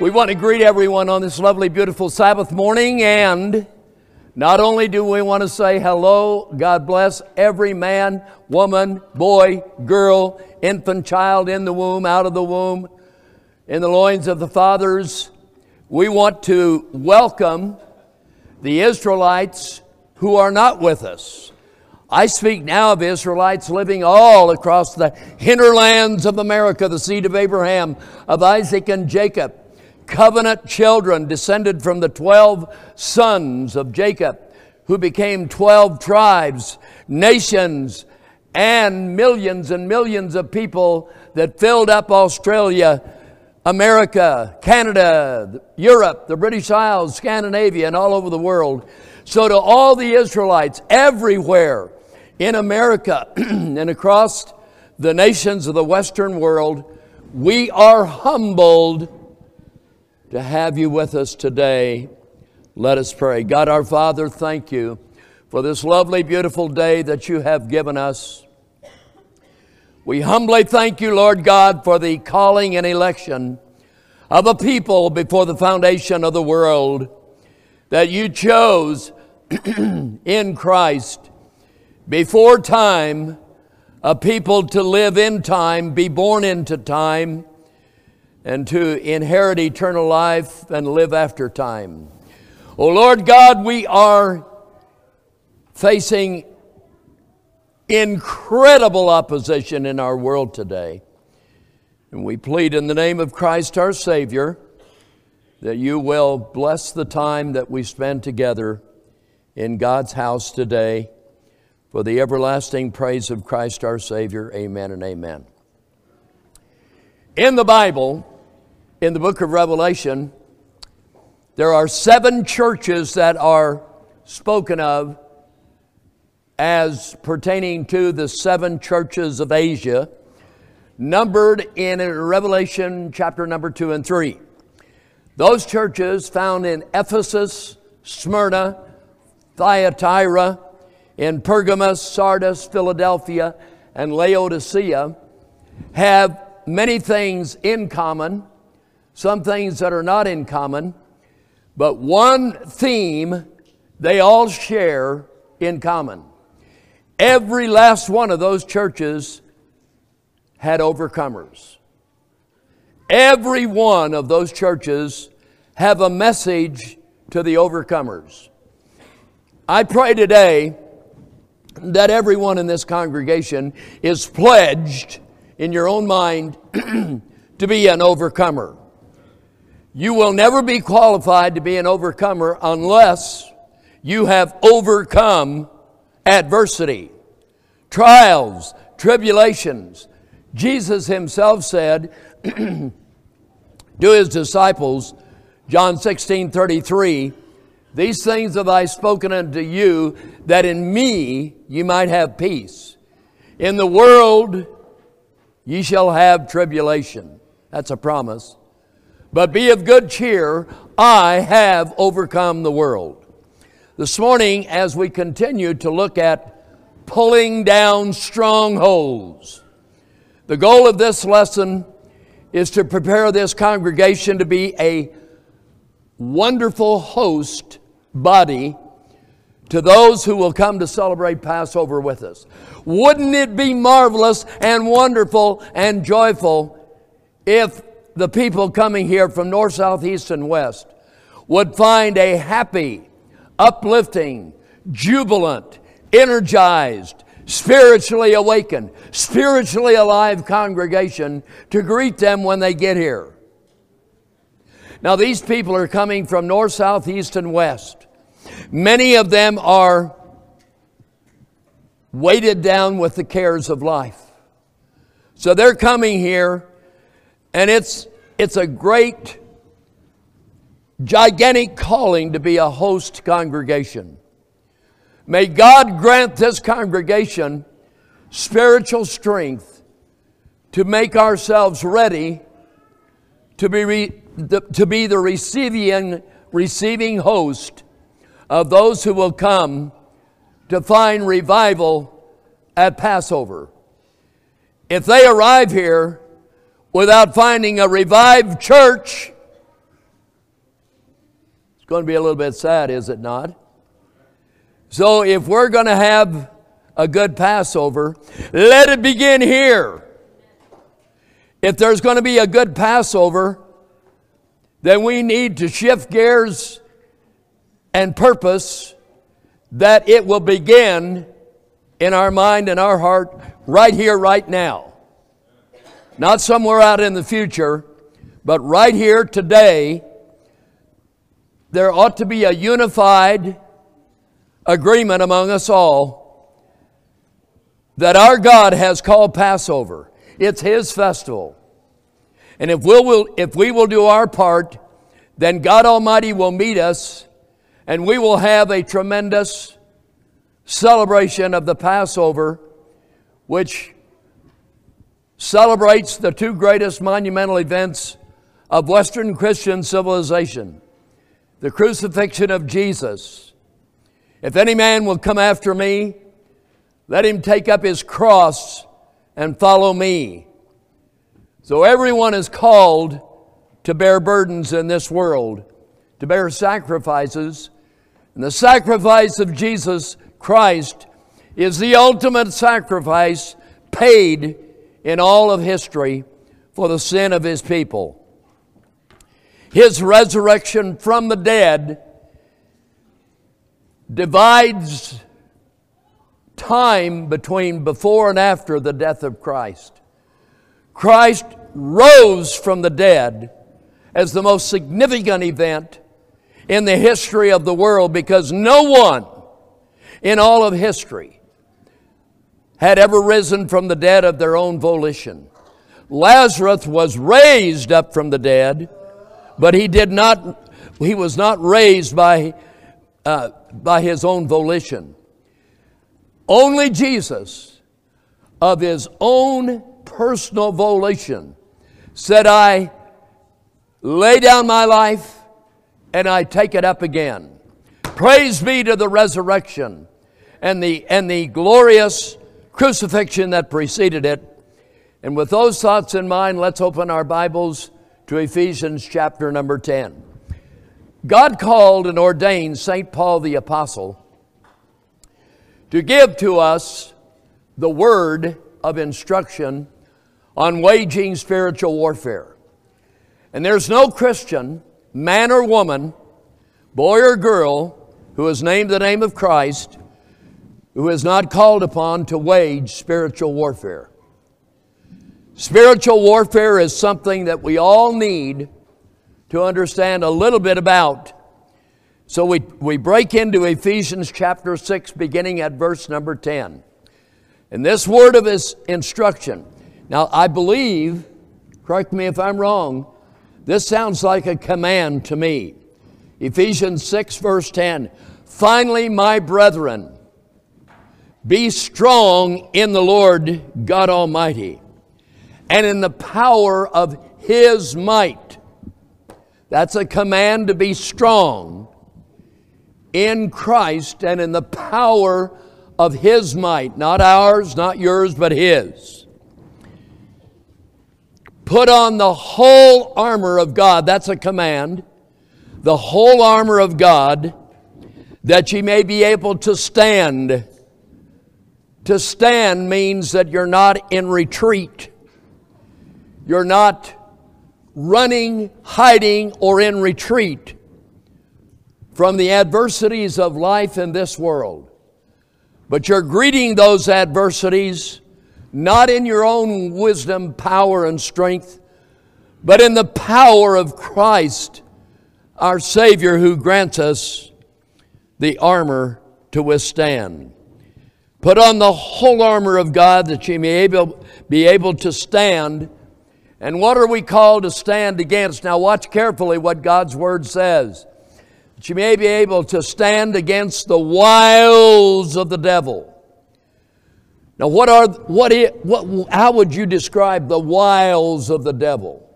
We want to greet everyone on this lovely, beautiful Sabbath morning, and not only do we want to say hello, God bless every man, woman, boy, girl, infant, child in the womb, out of the womb, in the loins of the fathers. We want to welcome the Israelites who are not with us. I speak now of Israelites living all across the hinterlands of America, the seed of Abraham, of Isaac and Jacob covenant children descended from the 12 sons of Jacob, who became 12 tribes, nations, and millions and millions of people that filled up Australia, America, Canada, Europe, the British Isles, Scandinavia, and all over the world. So, to all the Israelites everywhere in America and across the nations of the Western world, we are humbled to have you with us today. Let us pray. God our Father, thank you for this lovely, beautiful day that you have given us. We humbly thank you, Lord God, for the calling and election of a people before the foundation of the world that you chose in Christ before time, a people to live in time, be born into time and to inherit eternal life and live after time. Oh Lord God, we are facing incredible opposition in our world today. And we plead in the name of Christ our Savior that you will bless the time that we spend together in God's house today for the everlasting praise of Christ our Savior. Amen and amen. In the Bible, in the book of Revelation, there are seven churches that are spoken of as pertaining to the seven churches of Asia, numbered in Revelation chapter number two and three. Those churches found in Ephesus, Smyrna, Thyatira, in Pergamos, Sardis, Philadelphia, and Laodicea have many things in common some things that are not in common, but one theme they all share in common. Every last one of those churches had overcomers. Every one of those churches have a message to the overcomers. I pray today that everyone in this congregation is pledged in your own mind to be an overcomer. You will never be qualified to be an overcomer unless you have overcome adversity, trials, tribulations. Jesus himself said to his disciples, John 16 33, These things have I spoken unto you, that in me you might have peace. In the world ye shall have tribulation. That's a promise. But be of good cheer, I have overcome the world. This morning, as we continue to look at pulling down strongholds, the goal of this lesson is to prepare this congregation to be a wonderful host body to those who will come to celebrate Passover with us. Wouldn't it be marvelous and wonderful and joyful if the people coming here from north, south, east, and west would find a happy, uplifting, jubilant, energized, spiritually awakened, spiritually alive congregation to greet them when they get here. Now, these people are coming from north, south, east, and west. Many of them are weighted down with the cares of life. So they're coming here and it's, it's a great, gigantic calling to be a host congregation. May God grant this congregation spiritual strength to make ourselves ready to be, re, the, to be the receiving, receiving host of those who will come to find revival at Passover. If they arrive here without finding a revived church, it's going to be a little bit sad, is it not? So if we're going to have a good Passover, let it begin here. If there's going to be a good Passover, then we need to shift gears and purpose that it will begin in our mind and our heart right here, right now. Not somewhere out in the future, but right here today, there ought to be a unified agreement among us all that our God has called Passover. It's His festival. And if, we'll, we'll, if we will do our part, then God Almighty will meet us and we will have a tremendous celebration of the Passover, which celebrates the two greatest monumental events of Western Christian civilization the crucifixion of Jesus. If any man will come after me, let him take up his cross and follow me. So everyone is called to bear burdens in this world, to bear sacrifices. And the sacrifice of Jesus Christ is the ultimate sacrifice paid in all of history for the sin of his people. His resurrection from the dead divides time between before and after the death of Christ. Christ rose from the dead as the most significant event in the history of the world because no one in all of history had ever risen from the dead of their own volition. Lazarus was raised up from the dead, but he did not, he was not raised by, uh, by his own volition. Only Jesus, of his own personal volition, said, I lay down my life and I take it up again. Praise be to the resurrection and the, and the glorious crucifixion that preceded it. And with those thoughts in mind, let's open our Bibles to Ephesians chapter number 10. God called and ordained St. Paul the Apostle to give to us the word of instruction on waging spiritual warfare. And there's no Christian, man or woman, boy or girl, who has named the name of Christ, who is not called upon to wage spiritual warfare. Spiritual warfare is something that we all need to understand a little bit about. So we, we break into Ephesians chapter 6, beginning at verse number 10. And this word of his instruction now, I believe, correct me if I'm wrong, this sounds like a command to me. Ephesians 6, verse 10. Finally, my brethren, be strong in the Lord God Almighty and in the power of His might. That's a command to be strong in Christ and in the power of His might, not ours, not yours, but His. Put on the whole armor of God. That's a command. The whole armor of God that ye may be able to stand. To stand means that you're not in retreat. You're not running, hiding, or in retreat from the adversities of life in this world. But you're greeting those adversities not in your own wisdom, power, and strength, but in the power of Christ, our Savior, who grants us the armor to withstand. Put on the whole armor of God that you may able, be able to stand. And what are we called to stand against? Now, watch carefully what God's Word says. That you may be able to stand against the wiles of the devil. Now, what are, what, it, what, how would you describe the wiles of the devil?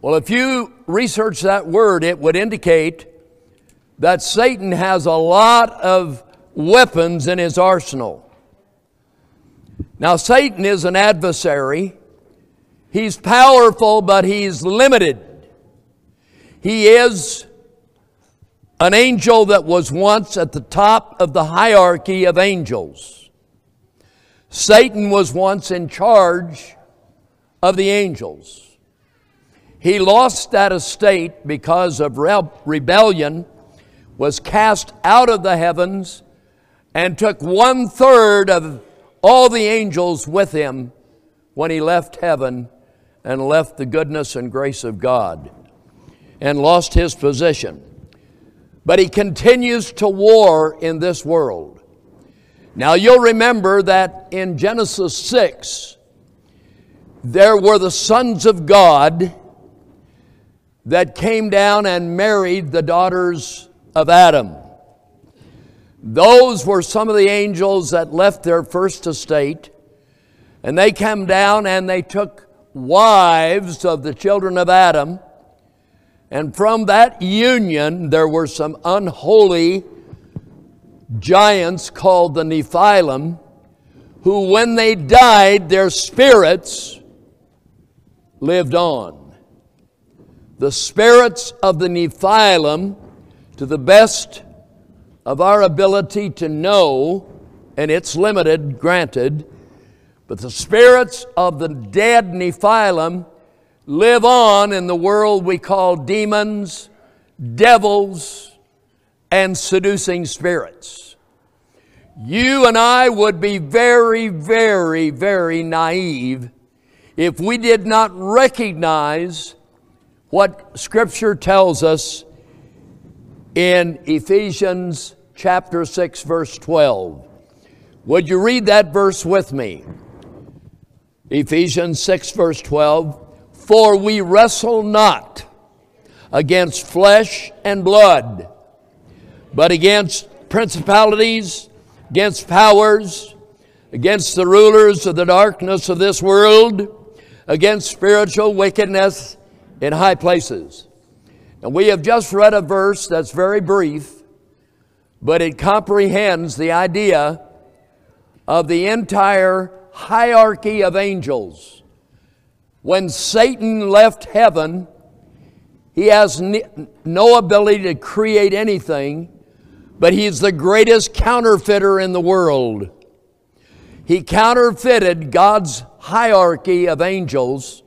Well, if you research that word, it would indicate that Satan has a lot of weapons in his arsenal. Now, Satan is an adversary. He's powerful, but he's limited. He is an angel that was once at the top of the hierarchy of angels. Satan was once in charge of the angels. He lost that estate because of rebellion, was cast out of the heavens, and took one third of all the angels with him when he left heaven and left the goodness and grace of God and lost his position. But he continues to war in this world. Now you'll remember that in Genesis 6, there were the sons of God that came down and married the daughters of Adam. Those were some of the angels that left their first estate, and they came down and they took wives of the children of Adam and from that union, there were some unholy giants called the Nephilim, who, when they died, their spirits lived on. The spirits of the Nephilim, to the best of our ability to know, and it's limited, granted, but the spirits of the dead Nephilim live on in the world we call demons, devils, and seducing spirits. You and I would be very, very, very naive if we did not recognize what Scripture tells us in Ephesians chapter 6, verse 12. Would you read that verse with me? Ephesians 6, verse 12. For we wrestle not against flesh and blood, but against principalities, against powers, against the rulers of the darkness of this world, against spiritual wickedness in high places. And we have just read a verse that's very brief, but it comprehends the idea of the entire hierarchy of angels when Satan left heaven, he has no ability to create anything, but he's the greatest counterfeiter in the world. He counterfeited God's hierarchy of angels,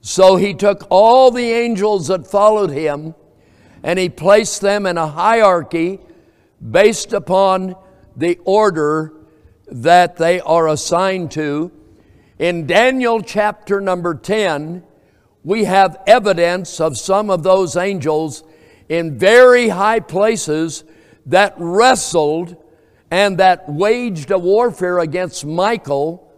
so he took all the angels that followed him and he placed them in a hierarchy based upon the order that they are assigned to. In Daniel chapter number 10, we have evidence of some of those angels in very high places that wrestled and that waged a warfare against Michael,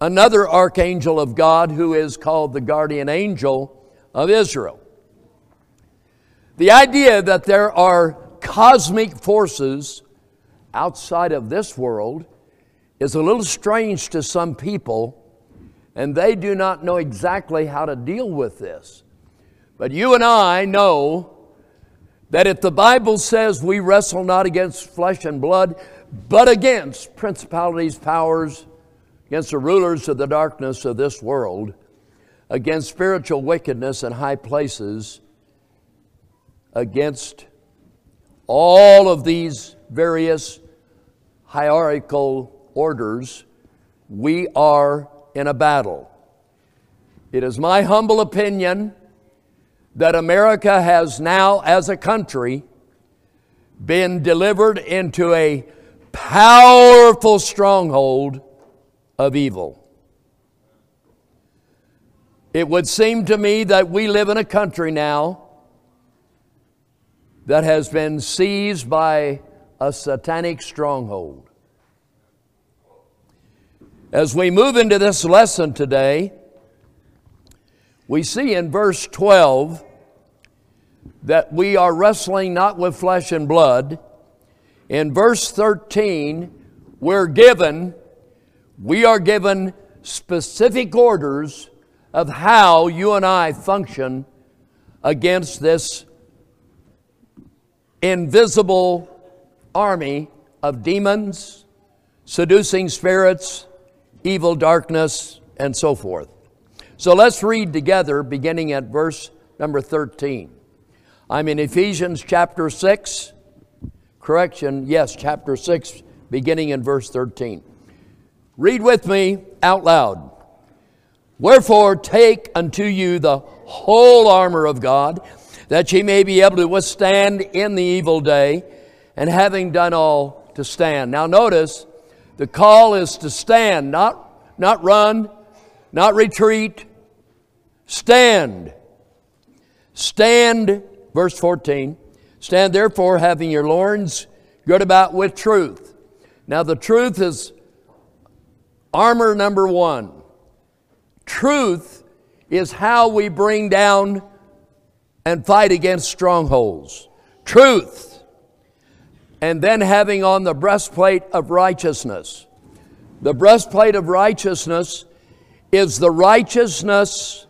another archangel of God who is called the guardian angel of Israel. The idea that there are cosmic forces outside of this world is a little strange to some people, and they do not know exactly how to deal with this. But you and I know that if the Bible says we wrestle not against flesh and blood, but against principalities, powers, against the rulers of the darkness of this world, against spiritual wickedness in high places, against all of these various hierarchical orders, we are in a battle. It is my humble opinion that America has now, as a country, been delivered into a powerful stronghold of evil. It would seem to me that we live in a country now that has been seized by a satanic stronghold. As we move into this lesson today, we see in verse 12 that we are wrestling not with flesh and blood. In verse 13, we're given, we are given specific orders of how you and I function against this invisible army of demons, seducing spirits, evil, darkness, and so forth. So let's read together, beginning at verse number 13. I'm in Ephesians chapter 6. Correction, yes, chapter 6, beginning in verse 13. Read with me out loud. Wherefore, take unto you the whole armor of God, that ye may be able to withstand in the evil day, and having done all, to stand. Now, notice the call is to stand, not, not run, not retreat. Stand. Stand Verse 14 Stand therefore, having your loins girt about with truth. Now, the truth is armor number one. Truth is how we bring down and fight against strongholds. Truth. And then having on the breastplate of righteousness. The breastplate of righteousness is the righteousness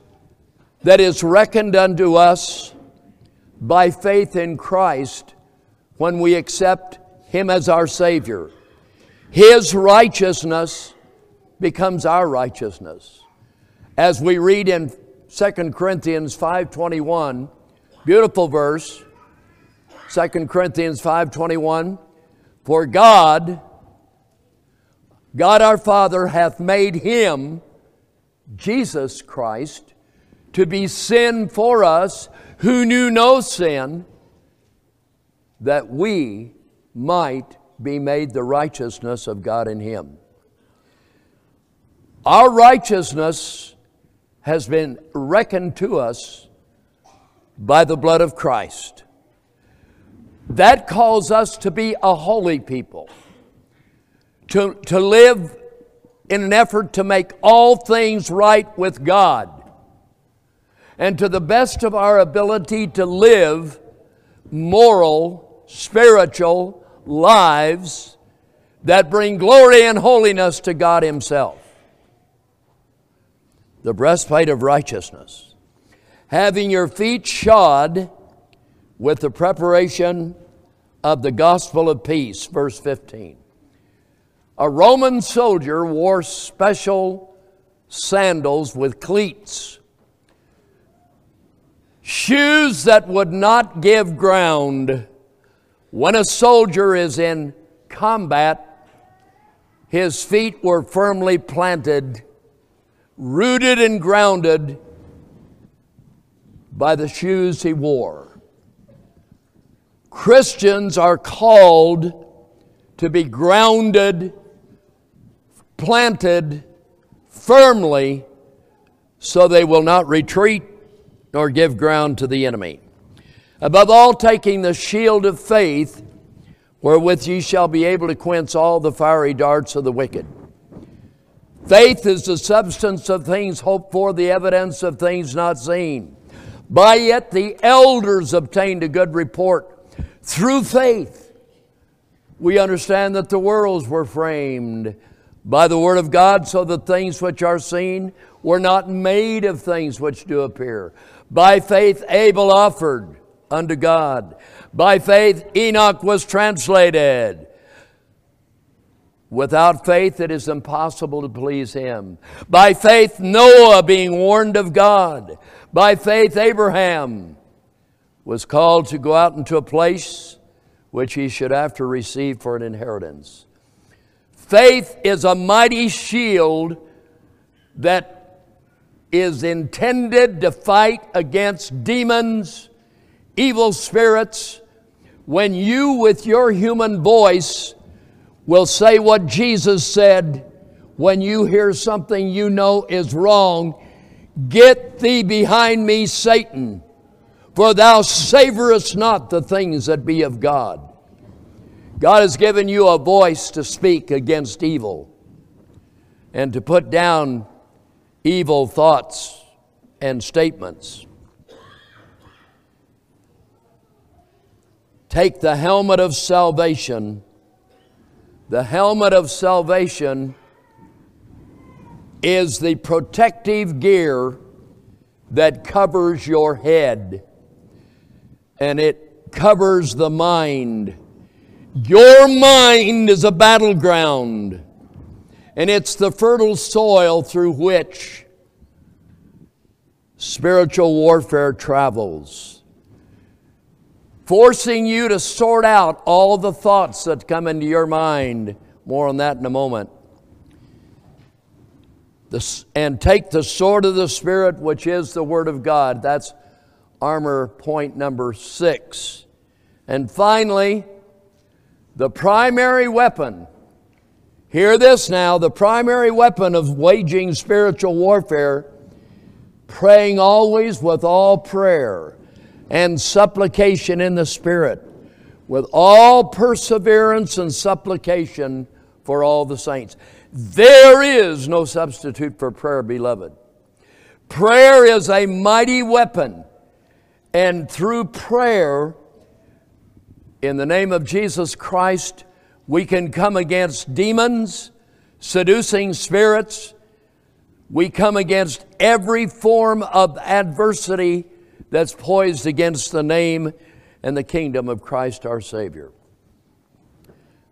that is reckoned unto us by faith in Christ when we accept Him as our Savior. His righteousness becomes our righteousness. As we read in 2 Corinthians 5:21, beautiful verse, 2 Corinthians 5:21, for God God our Father hath made him Jesus Christ to be sin for us who knew no sin, that we might be made the righteousness of God in Him. Our righteousness has been reckoned to us by the blood of Christ. That calls us to be a holy people, to, to live in an effort to make all things right with God and to the best of our ability to live moral, spiritual lives that bring glory and holiness to God Himself. The breastplate of righteousness. Having your feet shod with the preparation of the gospel of peace, verse 15. A Roman soldier wore special sandals with cleats shoes that would not give ground. When a soldier is in combat, his feet were firmly planted, rooted and grounded by the shoes he wore. Christians are called to be grounded, planted firmly, so they will not retreat nor give ground to the enemy. Above all, taking the shield of faith, wherewith ye shall be able to quench all the fiery darts of the wicked. Faith is the substance of things hoped for, the evidence of things not seen. By it the elders obtained a good report. Through faith, we understand that the worlds were framed by the word of God, so that things which are seen were not made of things which do appear. By faith, Abel offered unto God. By faith, Enoch was translated. Without faith, it is impossible to please him. By faith, Noah, being warned of God. By faith, Abraham was called to go out into a place which he should after receive for an inheritance. Faith is a mighty shield that is intended to fight against demons, evil spirits, when you, with your human voice, will say what Jesus said when you hear something you know is wrong Get thee behind me, Satan, for thou savorest not the things that be of God. God has given you a voice to speak against evil and to put down evil thoughts and statements. Take the helmet of salvation. The helmet of salvation is the protective gear that covers your head and it covers the mind. Your mind is a battleground and it's the fertile soil through which spiritual warfare travels. Forcing you to sort out all the thoughts that come into your mind. More on that in a moment. The, and take the sword of the Spirit, which is the Word of God. That's armor point number six. And finally, the primary weapon. Hear this now the primary weapon of waging spiritual warfare, praying always with all prayer and supplication in the Spirit, with all perseverance and supplication for all the saints. There is no substitute for prayer, beloved. Prayer is a mighty weapon, and through prayer, in the name of Jesus Christ, we can come against demons, seducing spirits. We come against every form of adversity that's poised against the name and the kingdom of Christ our Savior.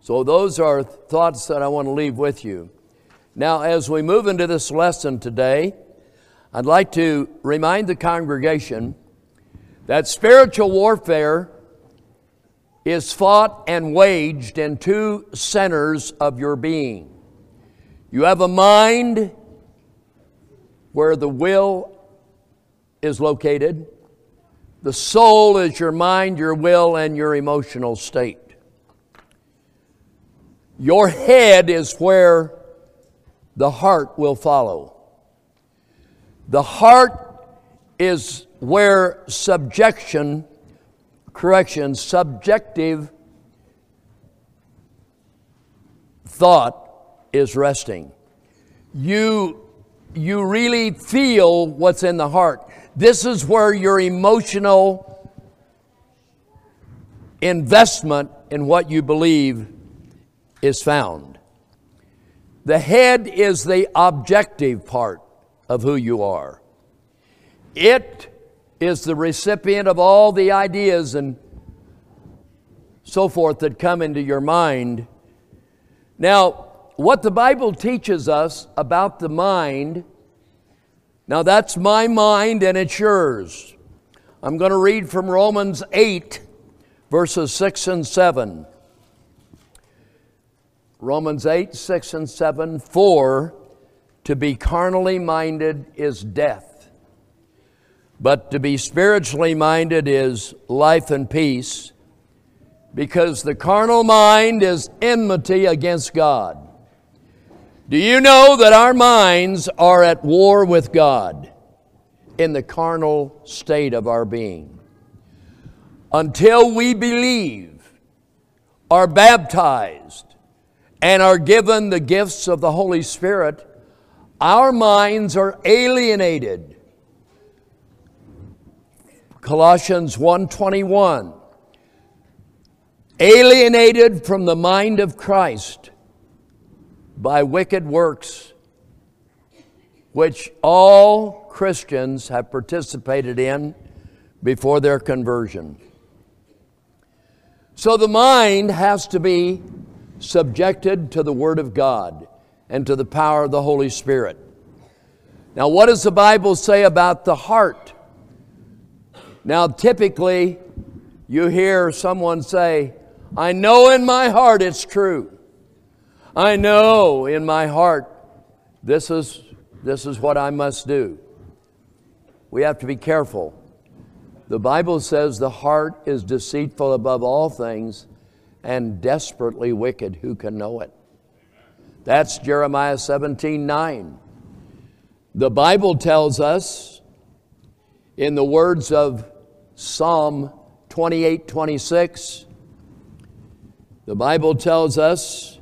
So, those are thoughts that I want to leave with you. Now, as we move into this lesson today, I'd like to remind the congregation that spiritual warfare is fought and waged in two centers of your being. You have a mind where the will is located, the soul is your mind, your will, and your emotional state. Your head is where the heart will follow. The heart is where subjection, correction, subjective thought is resting. You, you really feel what's in the heart. This is where your emotional investment in what you believe is found. The head is the objective part of who you are. It is the recipient of all the ideas and so forth that come into your mind. Now, what the Bible teaches us about the mind now that's my mind and it's yours. I'm going to read from Romans 8, verses 6 and 7. Romans 8, 6 and 7. For to be carnally minded is death, but to be spiritually minded is life and peace, because the carnal mind is enmity against God. Do you know that our minds are at war with God in the carnal state of our being? Until we believe, are baptized, and are given the gifts of the Holy Spirit, our minds are alienated. Colossians 1:21 alienated from the mind of Christ by wicked works, which all Christians have participated in before their conversion. So the mind has to be subjected to the Word of God and to the power of the Holy Spirit. Now, what does the Bible say about the heart? Now, typically, you hear someone say, I know in my heart it's true. I know in my heart this is, this is what I must do. We have to be careful. The Bible says the heart is deceitful above all things and desperately wicked. Who can know it? That's Jeremiah 17 9. The Bible tells us, in the words of Psalm 28 26, the Bible tells us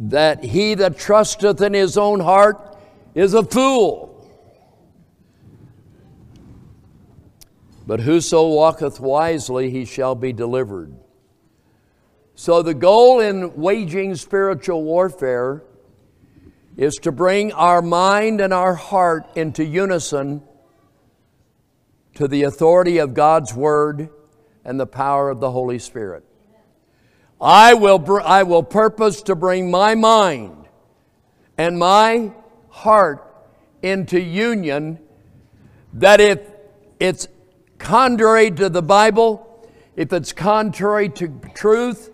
that he that trusteth in his own heart is a fool. But whoso walketh wisely, he shall be delivered. So, the goal in waging spiritual warfare is to bring our mind and our heart into unison to the authority of God's Word and the power of the Holy Spirit. I will, I will purpose to bring my mind and my heart into union that if it's contrary to the Bible, if it's contrary to truth,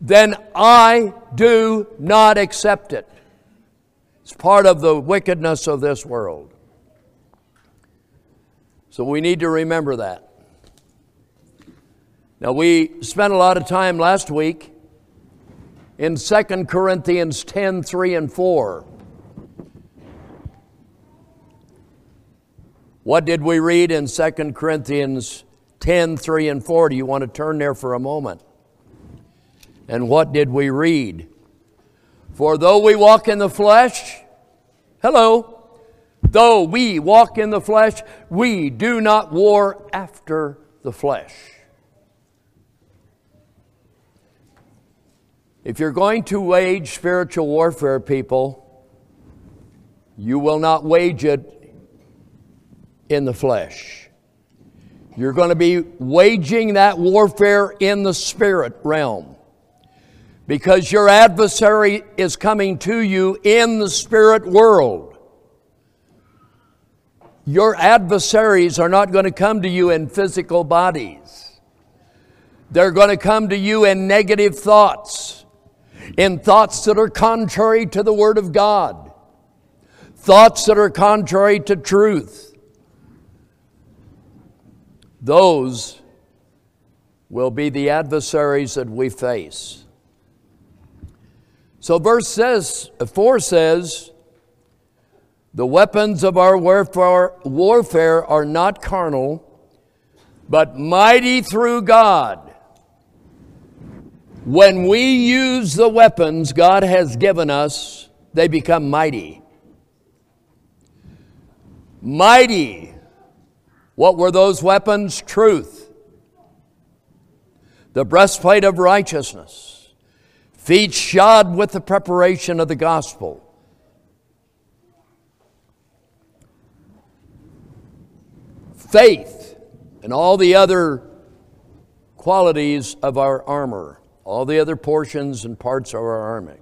then I do not accept it. It's part of the wickedness of this world. So we need to remember that. Now, we spent a lot of time last week in 2 Corinthians 10 3 and 4. What did we read in 2 Corinthians 10 3 and 4? Do you want to turn there for a moment? And what did we read? For though we walk in the flesh, hello, though we walk in the flesh, we do not war after the flesh. If you're going to wage spiritual warfare, people, you will not wage it in the flesh. You're going to be waging that warfare in the spirit realm because your adversary is coming to you in the spirit world. Your adversaries are not going to come to you in physical bodies. They're going to come to you in negative thoughts, in thoughts that are contrary to the Word of God, thoughts that are contrary to truth. Those will be the adversaries that we face. So verse says, 4 says, the weapons of our warfare, warfare are not carnal, but mighty through God. When we use the weapons God has given us, they become mighty. Mighty. What were those weapons? Truth. The breastplate of righteousness feet shod with the preparation of the gospel. Faith and all the other qualities of our armor, all the other portions and parts of our army.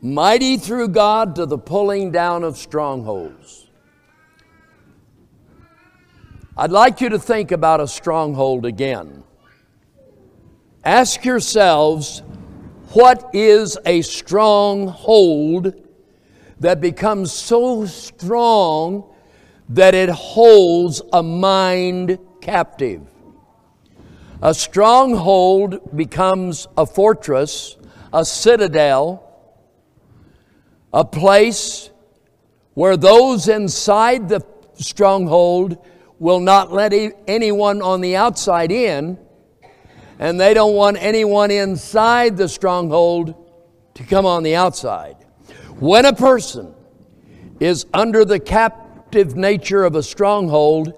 Mighty through God to the pulling down of strongholds. I'd like you to think about a stronghold again. Ask yourselves, what is a stronghold that becomes so strong that it holds a mind captive? A stronghold becomes a fortress, a citadel, a place where those inside the stronghold will not let anyone on the outside in and they don't want anyone inside the stronghold to come on the outside. When a person is under the captive nature of a stronghold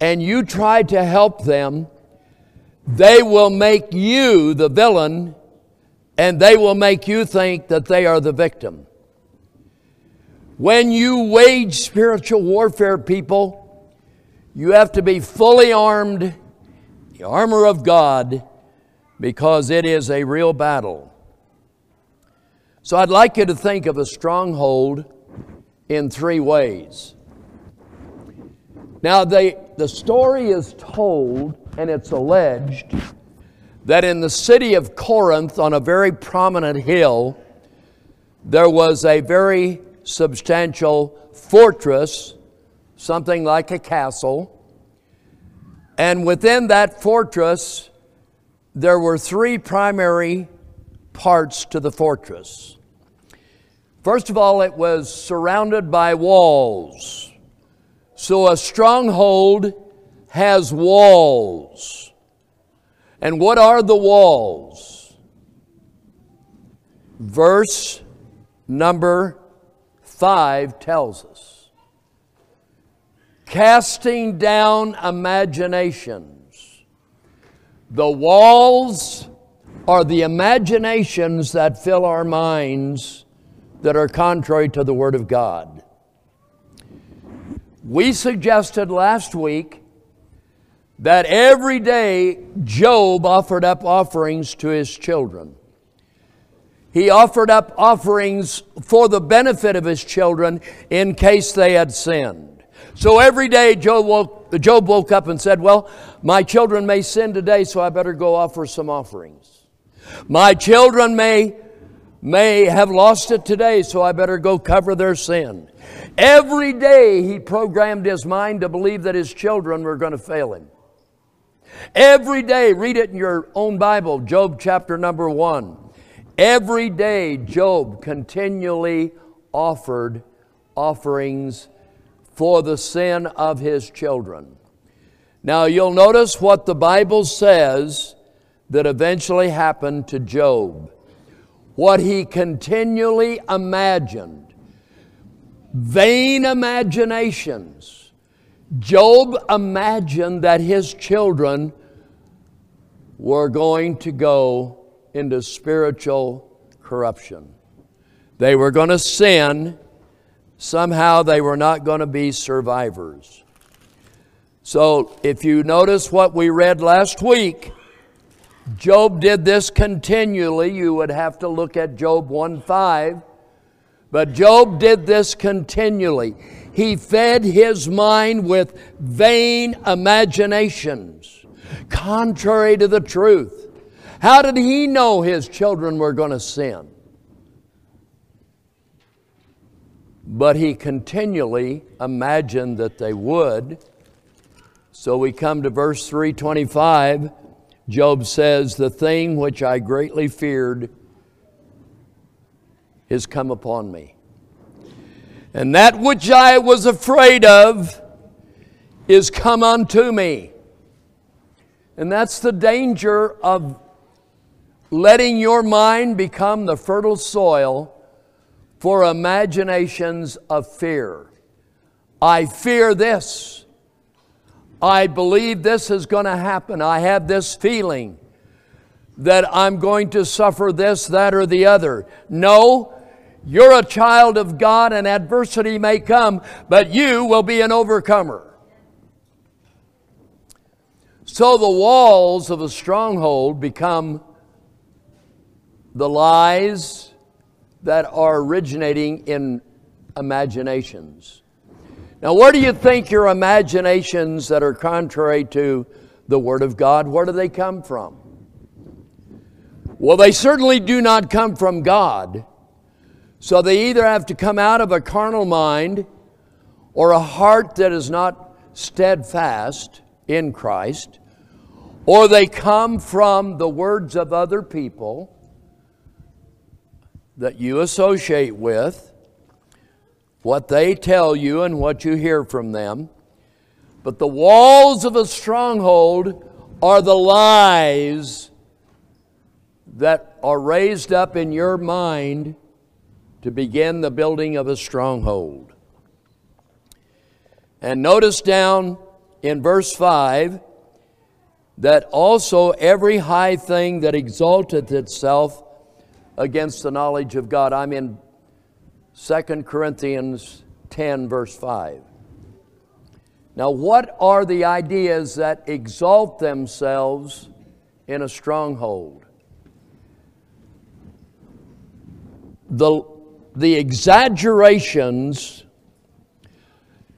and you try to help them, they will make you the villain and they will make you think that they are the victim. When you wage spiritual warfare, people, you have to be fully armed the armor of God, because it is a real battle. So I'd like you to think of a stronghold in three ways. Now, the, the story is told and it's alleged that in the city of Corinth, on a very prominent hill, there was a very substantial fortress, something like a castle, and within that fortress, there were three primary parts to the fortress. First of all, it was surrounded by walls. So a stronghold has walls. And what are the walls? Verse number 5 tells us casting down imaginations. The walls are the imaginations that fill our minds that are contrary to the Word of God. We suggested last week that every day Job offered up offerings to his children. He offered up offerings for the benefit of his children in case they had sinned. So every day Job woke, Job woke up and said, Well, my children may sin today, so I better go offer some offerings. My children may, may have lost it today, so I better go cover their sin. Every day he programmed his mind to believe that his children were going to fail him. Every day, read it in your own Bible, Job chapter number one. Every day, Job continually offered offerings for the sin of his children. Now, you'll notice what the Bible says that eventually happened to Job. What he continually imagined, vain imaginations. Job imagined that his children were going to go into spiritual corruption. They were going to sin somehow they were not going to be survivors. So, if you notice what we read last week, Job did this continually. You would have to look at Job 1 5. But Job did this continually. He fed his mind with vain imaginations, contrary to the truth. How did he know his children were going to sin? but he continually imagined that they would. So we come to verse 325. Job says, The thing which I greatly feared is come upon me. And that which I was afraid of is come unto me. And that's the danger of letting your mind become the fertile soil for imaginations of fear. I fear this. I believe this is going to happen. I have this feeling that I'm going to suffer this, that, or the other. No, you're a child of God and adversity may come, but you will be an overcomer. So the walls of a stronghold become the lies that are originating in imaginations. Now, where do you think your imaginations that are contrary to the Word of God, where do they come from? Well, they certainly do not come from God. So they either have to come out of a carnal mind or a heart that is not steadfast in Christ, or they come from the words of other people that you associate with, what they tell you and what you hear from them. But the walls of a stronghold are the lies that are raised up in your mind to begin the building of a stronghold. And notice down in verse 5 that also every high thing that exalteth itself against the knowledge of God. I'm in 2 Corinthians 10, verse 5. Now, what are the ideas that exalt themselves in a stronghold? The, the exaggerations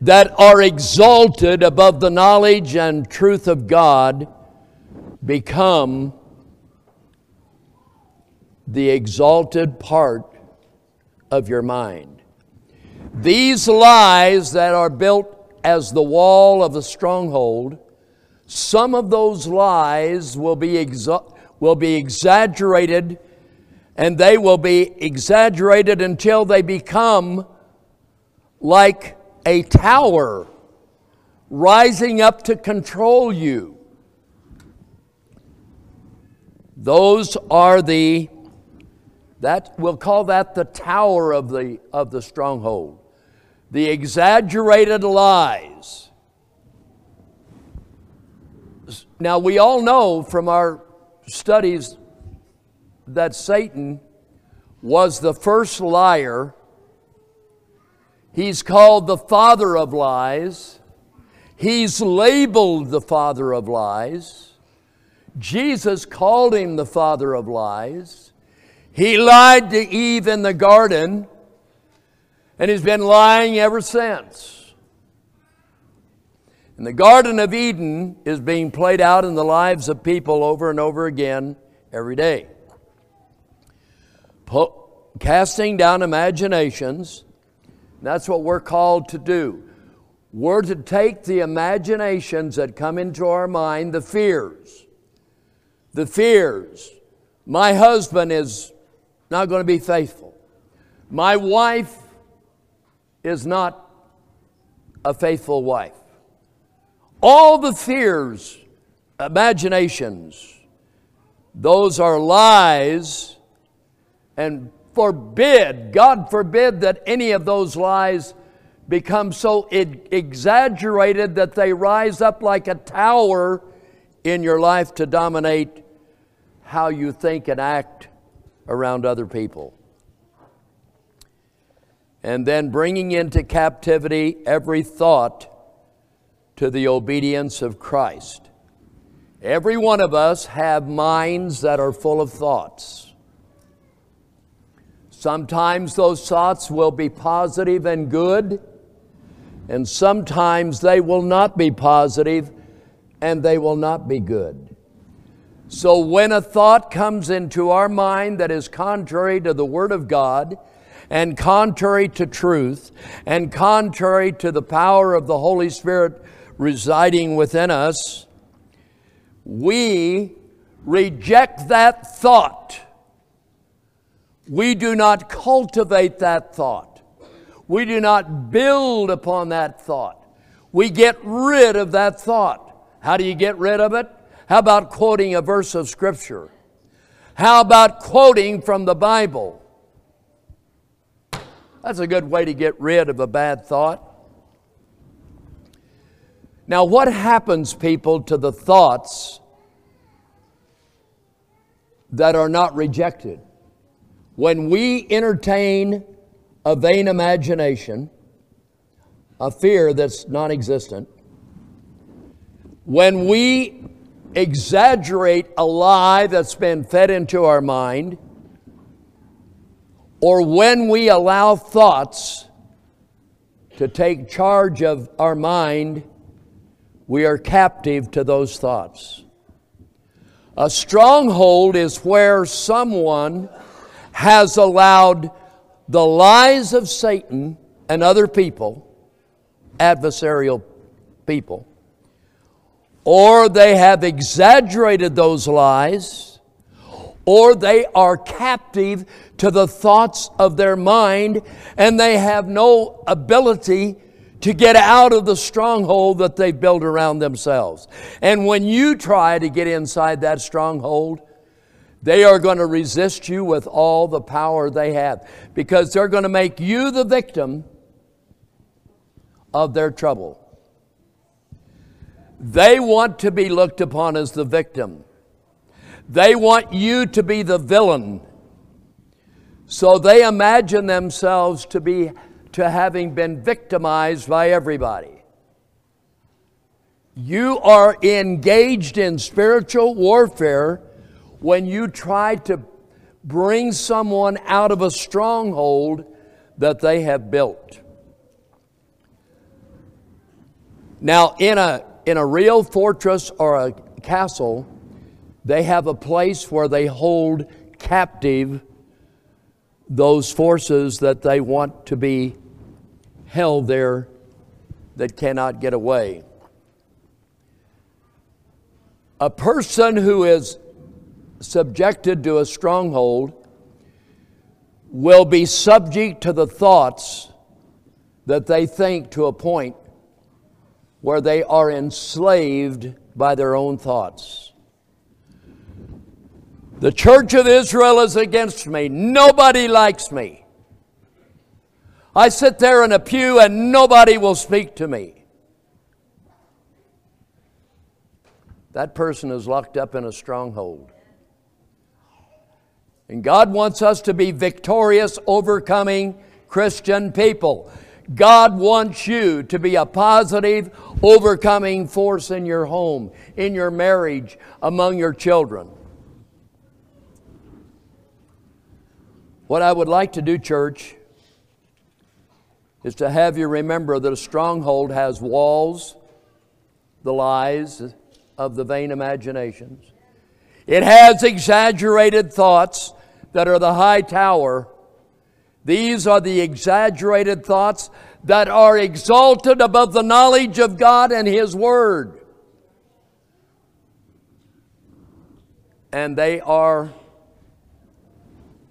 that are exalted above the knowledge and truth of God become the exalted part of your mind. These lies that are built as the wall of the stronghold, some of those lies will be, exa- will be exaggerated and they will be exaggerated until they become like a tower rising up to control you. Those are the that, we'll call that the tower of the, of the stronghold. The exaggerated lies. Now, we all know from our studies that Satan was the first liar. He's called the father of lies. He's labeled the father of lies. Jesus called him the father of lies. He lied to Eve in the garden, and he's been lying ever since. And the Garden of Eden is being played out in the lives of people over and over again every day. Casting down imaginations, that's what we're called to do. We're to take the imaginations that come into our mind, the fears. The fears. My husband is not going to be faithful. My wife is not a faithful wife. All the fears, imaginations, those are lies and forbid, God forbid that any of those lies become so exaggerated that they rise up like a tower in your life to dominate how you think and act around other people. And then bringing into captivity every thought to the obedience of Christ. Every one of us have minds that are full of thoughts. Sometimes those thoughts will be positive and good and sometimes they will not be positive and they will not be good. So when a thought comes into our mind that is contrary to the Word of God, and contrary to truth, and contrary to the power of the Holy Spirit residing within us, we reject that thought. We do not cultivate that thought. We do not build upon that thought. We get rid of that thought. How do you get rid of it? How about quoting a verse of Scripture? How about quoting from the Bible? That's a good way to get rid of a bad thought. Now, what happens, people, to the thoughts that are not rejected? When we entertain a vain imagination, a fear that's non existent, when we exaggerate a lie that's been fed into our mind, or when we allow thoughts to take charge of our mind, we are captive to those thoughts. A stronghold is where someone has allowed the lies of Satan and other people, adversarial people, or they have exaggerated those lies, or they are captive to the thoughts of their mind and they have no ability to get out of the stronghold that they've built around themselves. And when you try to get inside that stronghold, they are going to resist you with all the power they have because they're going to make you the victim of their trouble. They want to be looked upon as the victim. They want you to be the villain. So they imagine themselves to be to having been victimized by everybody. You are engaged in spiritual warfare when you try to bring someone out of a stronghold that they have built. Now, in a, in a real fortress or a castle, they have a place where they hold captive those forces that they want to be held there that cannot get away. A person who is subjected to a stronghold will be subject to the thoughts that they think to a point where they are enslaved by their own thoughts. The church of Israel is against me. Nobody likes me. I sit there in a pew and nobody will speak to me. That person is locked up in a stronghold. And God wants us to be victorious, overcoming Christian people. God wants you to be a positive, overcoming force in your home, in your marriage, among your children. What I would like to do, church, is to have you remember that a stronghold has walls the lies of the vain imaginations. It has exaggerated thoughts that are the high tower. These are the exaggerated thoughts that are exalted above the knowledge of God and His Word. And they are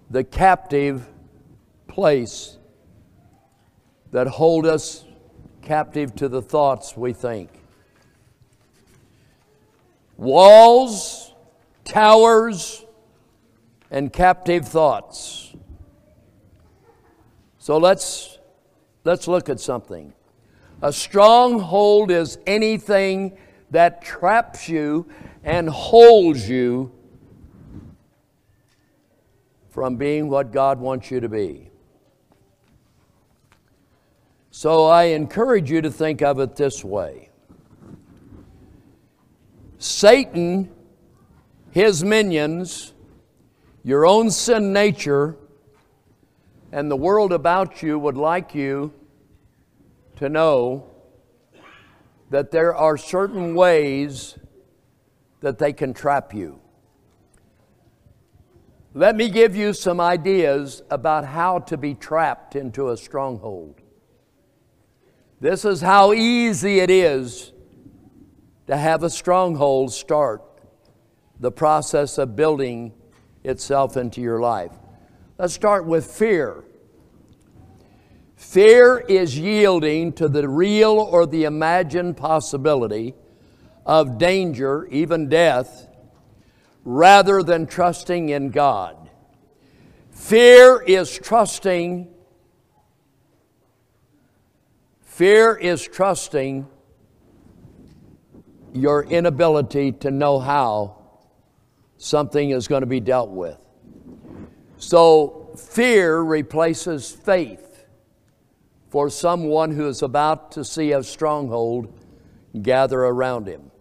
the captive place that hold us captive to the thoughts we think. Walls, towers, and captive thoughts. So let's let's look at something. A stronghold is anything that traps you and holds you from being what God wants you to be. So I encourage you to think of it this way Satan, his minions, your own sin nature, and the world about you would like you to know that there are certain ways that they can trap you. Let me give you some ideas about how to be trapped into a stronghold. This is how easy it is to have a stronghold start the process of building itself into your life. Let's start with fear. Fear is yielding to the real or the imagined possibility of danger, even death, rather than trusting in God. Fear is trusting Fear is trusting your inability to know how something is going to be dealt with. So, fear replaces faith for someone who is about to see a stronghold gather around him.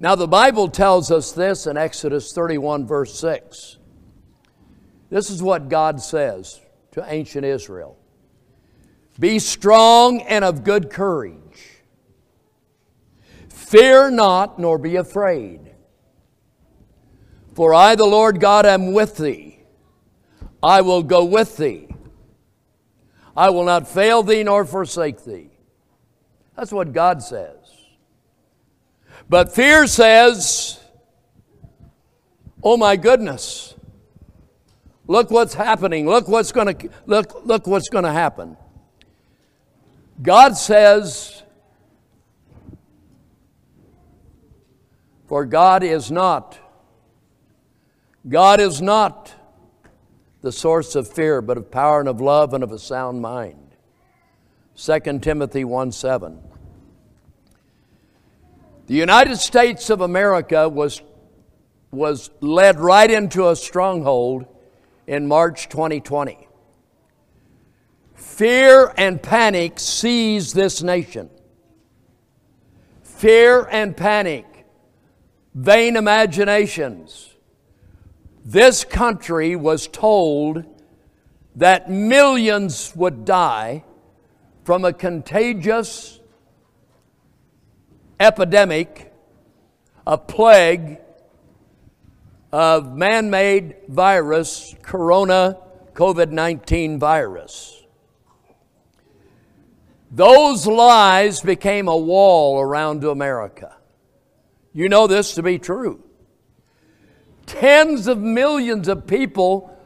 Now, the Bible tells us this in Exodus 31, verse 6. This is what God says to ancient Israel Be strong and of good courage. Fear not, nor be afraid. For I, the Lord God, am with thee. I will go with thee. I will not fail thee nor forsake thee. That's what God says. But fear says, Oh my goodness. Look what's happening. Look what's going to look look what's going to happen. God says For God is not God is not the source of fear, but of power and of love and of a sound mind. 2 Timothy 1 7. The United States of America was, was led right into a stronghold in March 2020. Fear and panic seized this nation. Fear and panic, vain imaginations this country was told that millions would die from a contagious epidemic, a plague of man made virus, corona COVID 19 virus. Those lies became a wall around America. You know this to be true. Tens of millions of people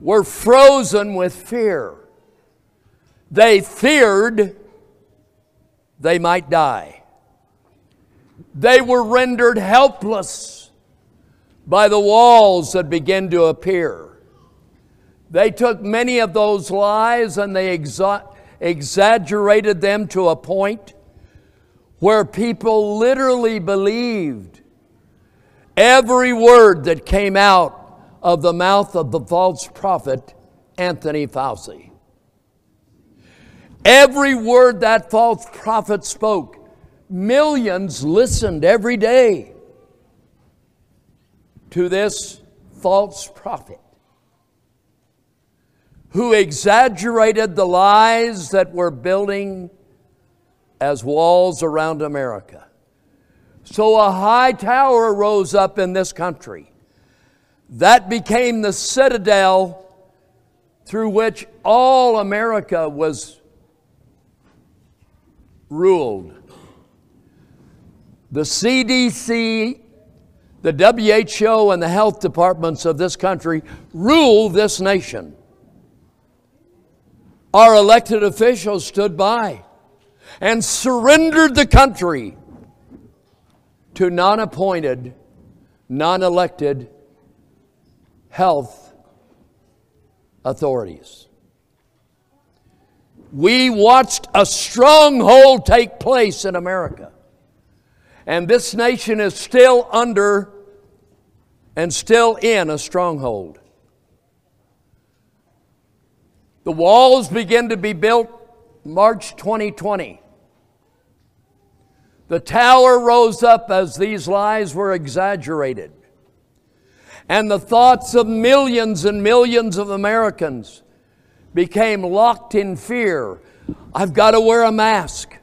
were frozen with fear. They feared they might die. They were rendered helpless by the walls that began to appear. They took many of those lies and they exa- exaggerated them to a point where people literally believed Every word that came out of the mouth of the false prophet, Anthony Fauci. Every word that false prophet spoke, millions listened every day to this false prophet who exaggerated the lies that were building as walls around America. So a high tower rose up in this country. That became the citadel through which all America was ruled. The CDC, the WHO, and the health departments of this country rule this nation. Our elected officials stood by and surrendered the country to non appointed, non elected health authorities. We watched a stronghold take place in America. And this nation is still under and still in a stronghold. The walls begin to be built March 2020. The tower rose up as these lies were exaggerated. And the thoughts of millions and millions of Americans became locked in fear. I've got to wear a mask.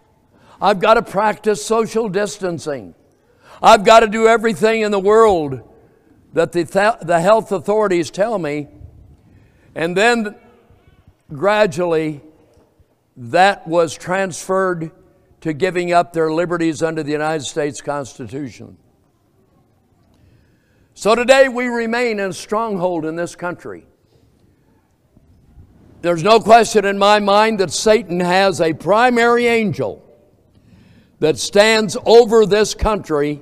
I've got to practice social distancing. I've got to do everything in the world that the, th- the health authorities tell me. And then gradually that was transferred to giving up their liberties under the United States Constitution. So today we remain in a stronghold in this country. There's no question in my mind that Satan has a primary angel that stands over this country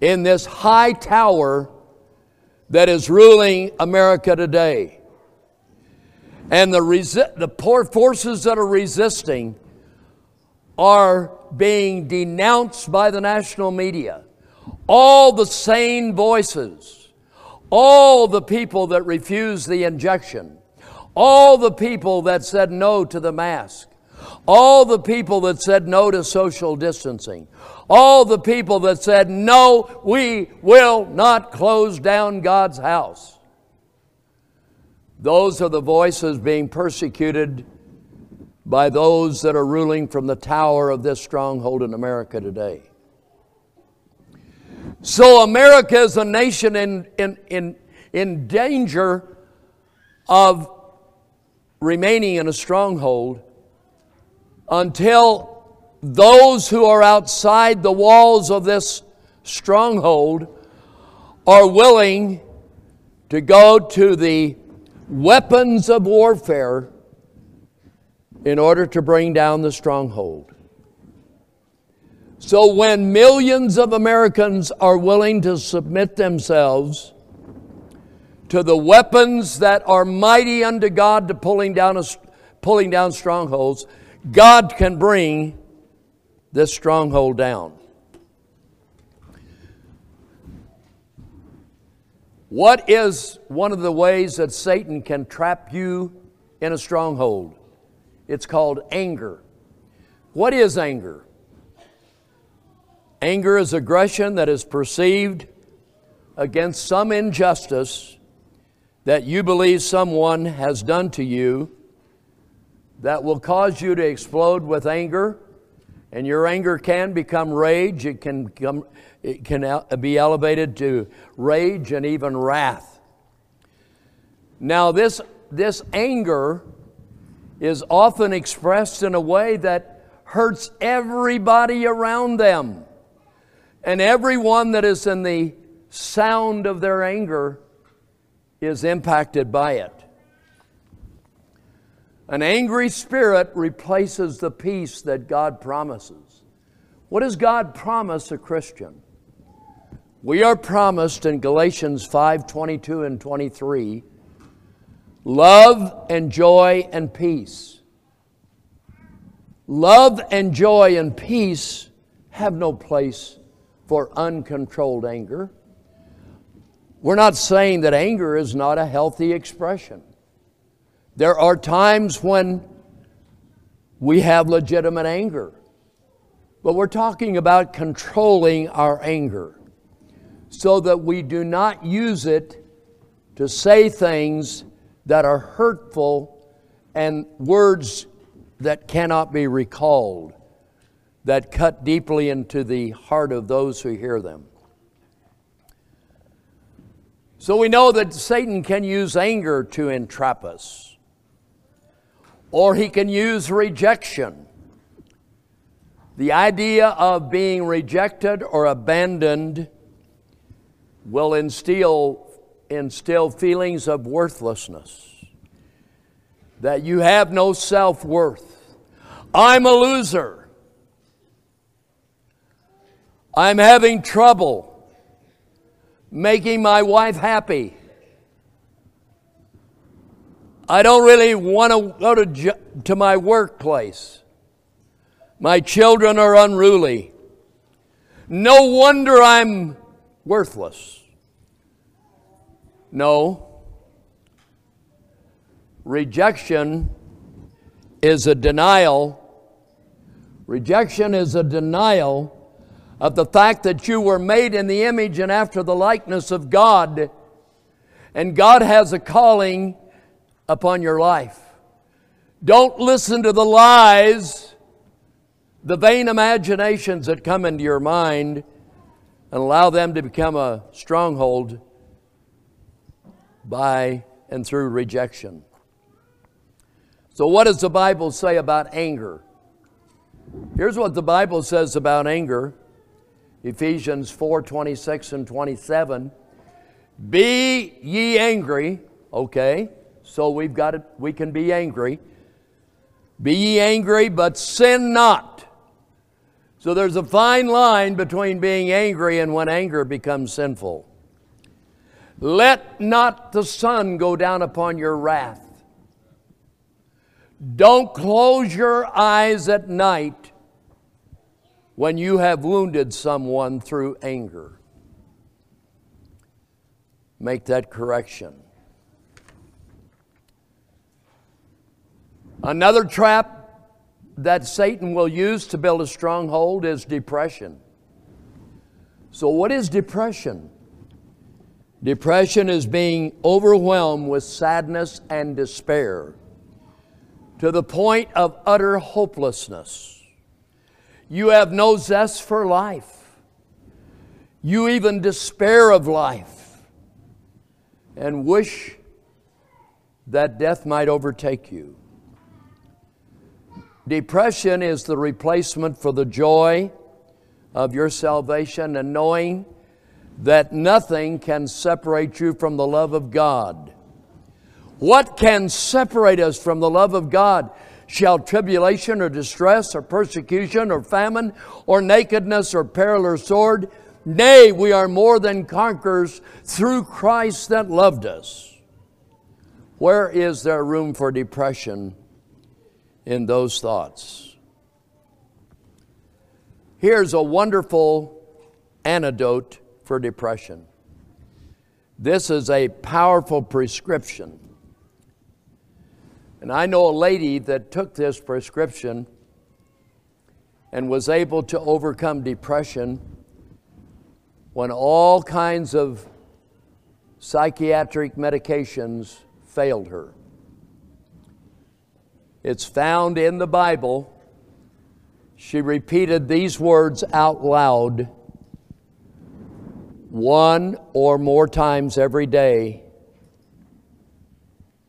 in this high tower that is ruling America today. And the, resi- the poor forces that are resisting are being denounced by the national media. All the sane voices, all the people that refused the injection, all the people that said no to the mask, all the people that said no to social distancing, all the people that said, no, we will not close down God's house. Those are the voices being persecuted by those that are ruling from the tower of this stronghold in America today. So, America is a nation in, in, in, in danger of remaining in a stronghold until those who are outside the walls of this stronghold are willing to go to the weapons of warfare in order to bring down the stronghold. So, when millions of Americans are willing to submit themselves to the weapons that are mighty unto God to pulling down, a, pulling down strongholds, God can bring this stronghold down. What is one of the ways that Satan can trap you in a stronghold? It's called anger. What is anger? Anger is aggression that is perceived against some injustice that you believe someone has done to you that will cause you to explode with anger. And your anger can become rage, it can, become, it can be elevated to rage and even wrath. Now, this, this anger is often expressed in a way that hurts everybody around them. And everyone that is in the sound of their anger is impacted by it. An angry spirit replaces the peace that God promises. What does God promise a Christian? We are promised in Galatians 5 22 and 23 love and joy and peace. Love and joy and peace have no place for uncontrolled anger. We're not saying that anger is not a healthy expression. There are times when we have legitimate anger, but we're talking about controlling our anger so that we do not use it to say things that are hurtful and words that cannot be recalled. that cut deeply into the heart of those who hear them. So we know that Satan can use anger to entrap us, or he can use rejection. The idea of being rejected or abandoned will instill, instill feelings of worthlessness, that you have no self worth. I'm a loser. I'm having trouble making my wife happy. I don't really want to go to, to my workplace. My children are unruly. No wonder I'm worthless. No. Rejection is a denial. Rejection is a denial of the fact that you were made in the image and after the likeness of God, and God has a calling upon your life. Don't listen to the lies, the vain imaginations that come into your mind, and allow them to become a stronghold by and through rejection. So, what does the Bible say about anger? Here's what the Bible says about anger. Ephesians 4 26 and 27. Be ye angry. Okay, so we've got it, we can be angry. Be ye angry, but sin not. So there's a fine line between being angry and when anger becomes sinful. Let not the sun go down upon your wrath. Don't close your eyes at night when you have wounded someone through anger. Make that correction. Another trap that Satan will use to build a stronghold is depression. So, what is depression? Depression is being overwhelmed with sadness and despair to the point of utter hopelessness. You have no zest for life. You even despair of life and wish that death might overtake you. Depression is the replacement for the joy of your salvation and knowing that nothing can separate you from the love of God. What can separate us from the love of God? Shall tribulation or distress or persecution or famine or nakedness or peril or sword? Nay, we are more than conquerors through Christ that loved us. Where is there room for depression in those thoughts? Here's a wonderful antidote for depression. This is a powerful prescription and I know a lady that took this prescription and was able to overcome depression when all kinds of psychiatric medications failed her. It's found in the Bible. She repeated these words out loud one or more times every day.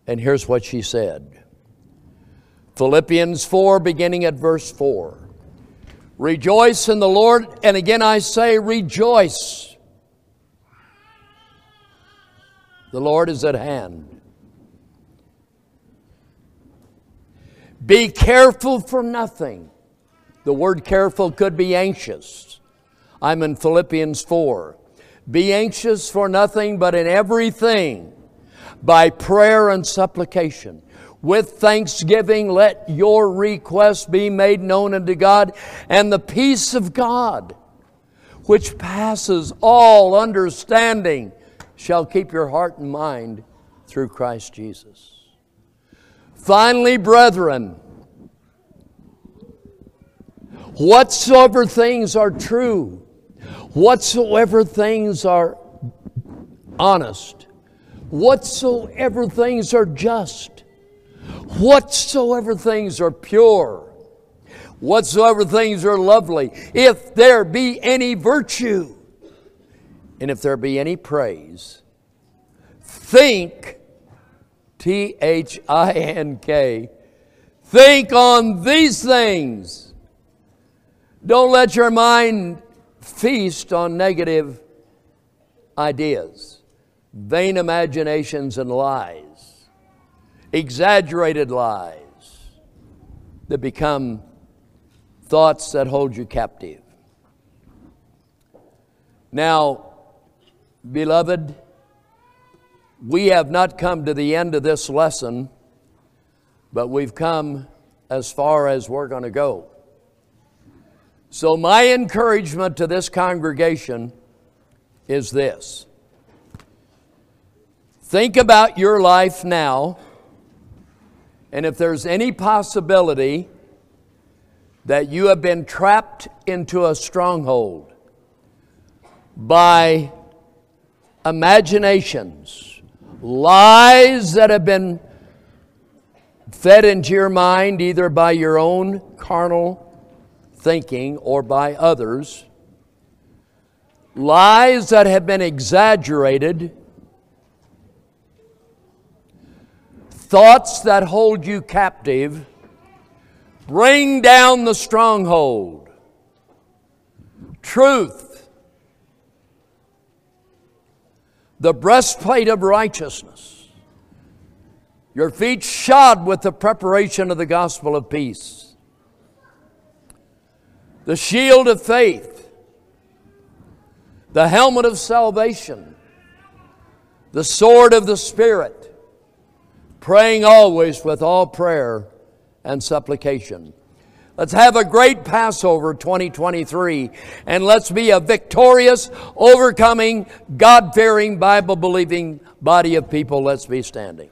And here's what she said Philippians 4, beginning at verse 4. Rejoice in the Lord, and again I say, rejoice. The Lord is at hand. Be careful for nothing. The word careful could be anxious. I'm in Philippians 4. Be anxious for nothing, but in everything, by prayer and supplication with thanksgiving, let your requests be made known unto God, and the peace of God, which passes all understanding, shall keep your heart and mind through Christ Jesus. Finally, brethren, whatsoever things are true, whatsoever things are honest, whatsoever things are just, whatsoever things are pure, whatsoever things are lovely, if there be any virtue, and if there be any praise, think, T H I N K, think on these things. Don't let your mind feast on negative ideas, vain imaginations, and lies, exaggerated lies that become thoughts that hold you captive. Now, beloved, we have not come to the end of this lesson, but we've come as far as we're going to go. So, my encouragement to this congregation is this. Think about your life now, and if there's any possibility that you have been trapped into a stronghold by imaginations, lies that have been fed into your mind either by your own carnal thinking or by others, lies that have been exaggerated, thoughts that hold you captive Bring down the stronghold. Truth. The breastplate of righteousness. Your feet shod with the preparation of the gospel of peace. The shield of faith. The helmet of salvation. The sword of the Spirit. Praying always with all prayer and supplication. Let's have a great Passover 2023 and let's be a victorious, overcoming, God fearing, Bible believing body of people. Let's be standing.